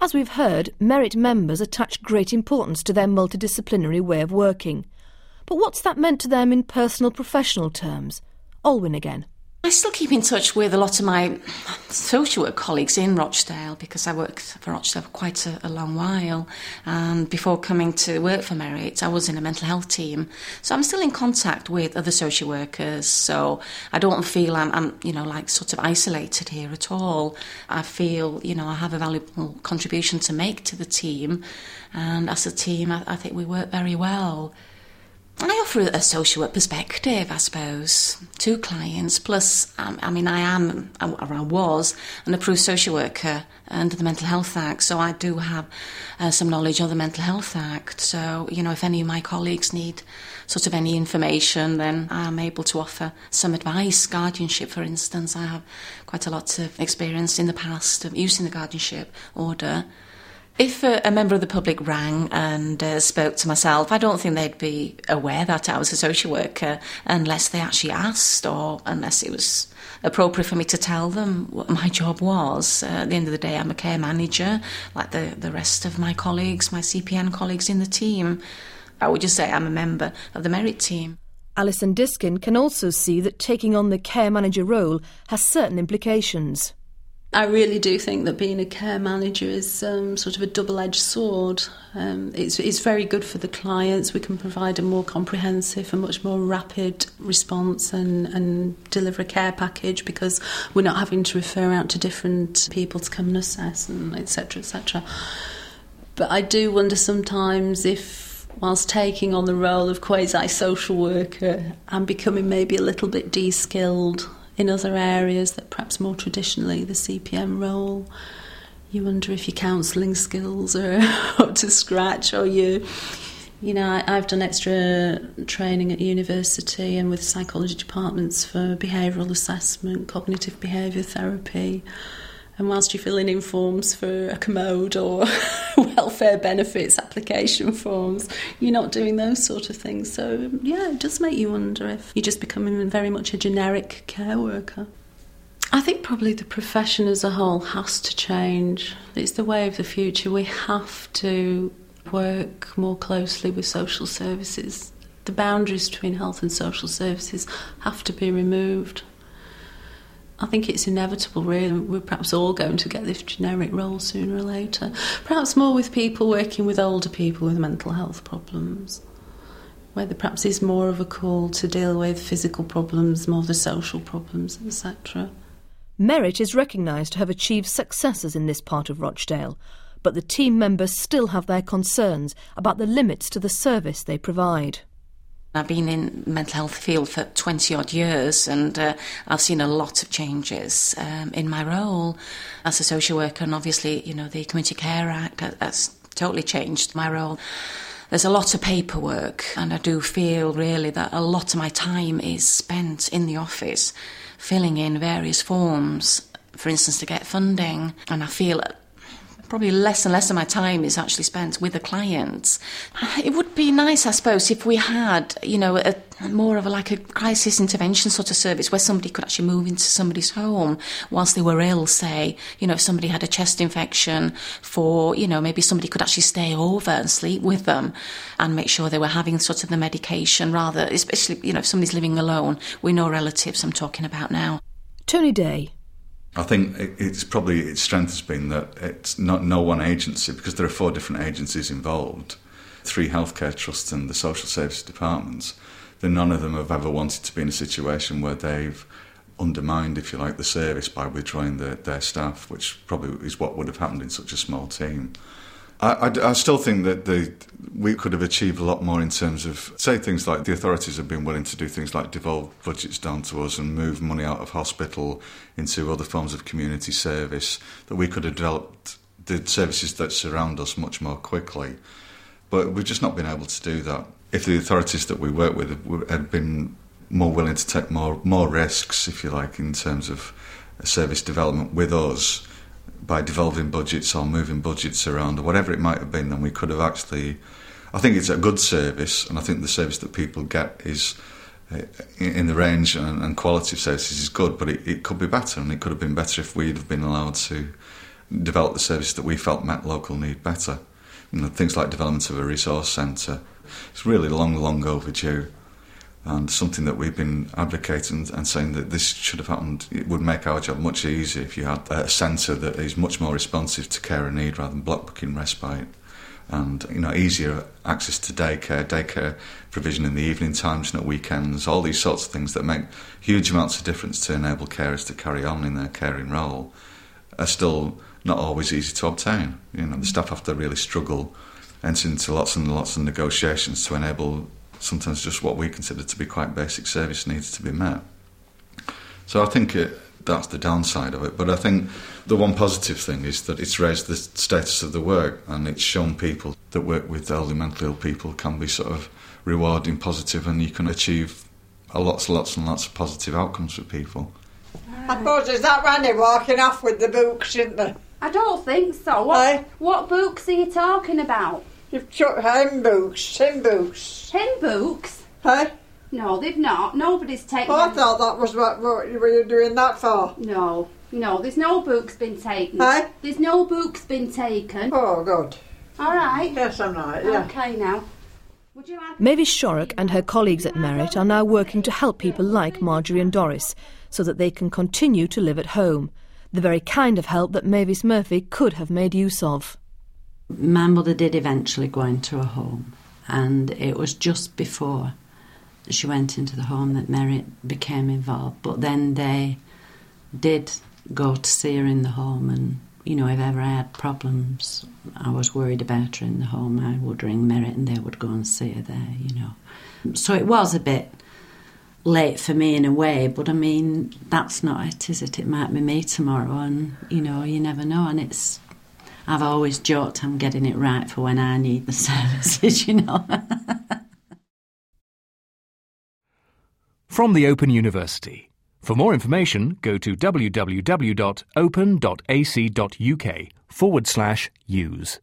As we've heard, Merit members attach great importance to their multidisciplinary way of working. But what's that meant to them in personal professional terms? Alwyn again. I still keep in touch with a lot of my social work colleagues in Rochdale because I worked for Rochdale for quite a, a, long while. And before coming to work for Merit, I was in a mental health team. So I'm still in contact with other social workers. So I don't feel I'm, I'm you know, like sort of isolated here at all. I feel, you know, I have a valuable contribution to make to the team. And as a team, I, I think we work very well. I offer a social perspective, I suppose, to clients. Plus, um, I mean, I am, or I was, an approved social worker under the Mental Health Act, so I do have uh, some knowledge of the Mental Health Act. So, you know, if any of my colleagues need sort of any information, then I'm able to offer some advice. Guardianship, for instance, I have quite a lot of experience in the past of using the guardianship order if a, a, member of the public rang and uh, spoke to myself, I don't think they'd be aware that I was a social worker unless they actually asked or unless it was appropriate for me to tell them what my job was. Uh, at the end of the day, I'm a care manager, like the, the rest of my colleagues, my CPN colleagues in the team. I would just say I'm a member of the merit team. Alison Diskin can also see that taking on the care manager role has certain implications. I really do think that being a care manager is um, sort of a double edged sword. Um, it's, it's very good for the clients. We can provide a more comprehensive and much more rapid response and, and deliver a care package because we're not having to refer out to different people to come and assess and etc. etc. But I do wonder sometimes if whilst taking on the role of quasi social worker, I'm becoming maybe a little bit de skilled in other areas that perhaps more traditionally the CPN role. You wonder if your counselling skills are up to scratch or you. You know, I, I've done extra training at university and with psychology departments for behavioural assessment, cognitive behaviour therapy. And whilst you're filling in forms for a commode or welfare benefits application forms, you're not doing those sort of things. So, yeah, it does make you wonder if you're just becoming very much a generic care worker. I think probably the profession as a whole has to change. It's the way of the future. We have to work more closely with social services. The boundaries between health and social services have to be removed. I think it's inevitable, really. We're perhaps all going to get this generic role sooner or later. Perhaps more with people working with older people with mental health problems, where there perhaps is more of a call to deal with physical problems, more the social problems, etc. Merit is recognised to have achieved successes in this part of Rochdale, but the team members still have their concerns about the limits to the service they provide. I've been in mental health field for 20 odd years and uh, I've seen a lot of changes um, in my role as a social worker and obviously, you know, the Community Care Act has totally changed my role. There's a lot of paperwork and I do feel really that a lot of my time is spent in the office filling in various forms, for instance, to get funding. And I feel probably less and less of my time is actually spent with the clients. Ah, it would be nice, I suppose, if we had, you know, a, more of a, like a crisis intervention sort of service where somebody could actually move into somebody's home whilst they were ill, say, you know, if somebody had a chest infection for, you know, maybe somebody could actually stay over and sleep with them and make sure they were having sort of the medication rather, especially, you know, if somebody's living alone, we know relatives I'm talking about now. Tony Day. I think it's probably its strength has been that it's not no one agency because there are four different agencies involved, three healthcare trusts and the social services departments. That none of them have ever wanted to be in a situation where they've undermined, if you like, the service by withdrawing the, their staff, which probably is what would have happened in such a small team. I, I, I, still think that the, we could have achieved a lot more in terms of, say, things like the authorities have been willing to do things like devolve budgets down to us and move money out of hospital into other forms of community service, that we could have developed the services that surround us much more quickly. But we've just not been able to do that. If the authorities that we work with had been more willing to take more, more risks, if you like, in terms of service development with us, by devolving budgets or moving budgets around or whatever it might have been, then we could have actually. I think it's a good service, and I think the service that people get is uh, in the range and, quality of services is good, but it, it, could be better, and it could have been better if we'd have been allowed to develop the service that we felt met local need better. You know, things like development of a resource centre. It's really long, long overdue and something that we've been advocating and saying that this should have happened. It would make our job much easier if you had a centre that is much more responsive to care and need rather than block booking respite. And you know, easier access to daycare, daycare provision in the evening times and at weekends, all these sorts of things that make huge amounts of difference to enable carers to carry on in their caring role are still not always easy to obtain. You know, the staff have to really struggle, enter into lots and lots of negotiations to enable sometimes just what we consider to be quite basic service needs to be met. So I think it, that's the downside of it. But I think the one positive thing is that it's raised the status of the work and it's shown people that work with elderly mentally ill people can be sort of rewarding, positive, and you can achieve a lots, lots, and lots of positive outcomes for people. I suppose is that Randy walking off with the books, isn't there? I don't think so. What, Aye. what books are you talking about? You've chucked him books, him books. Tin books? Hey? No, they've not. Nobody's taken. Oh, I thought that was what, what you were doing that for. No, no, there's no books been taken. Aye. There's no books been taken. Oh, good. All right. Yes, I'm right, yeah. Okay now. Like? Mavis Shorrock and her colleagues at Merit are now working to help people like Marjorie and Doris so that they can continue to live at home, the very kind of help that Mavis Murphy could have made use of. My mother did eventually go into a home, and it was just before she went into the home that Merit became involved. But then they did go to see her in the home, and you know, if ever I had problems, I was worried about her in the home, I would ring Merit and they would go and see her there, you know. So it was a bit late for me in a way, but I mean, that's not it, is it? It might be me tomorrow, and you know, you never know, and it's I've always joked I'm getting it right for when I need the services, you know. From the Open University. For more information, go to www.open.ac.uk forward slash use.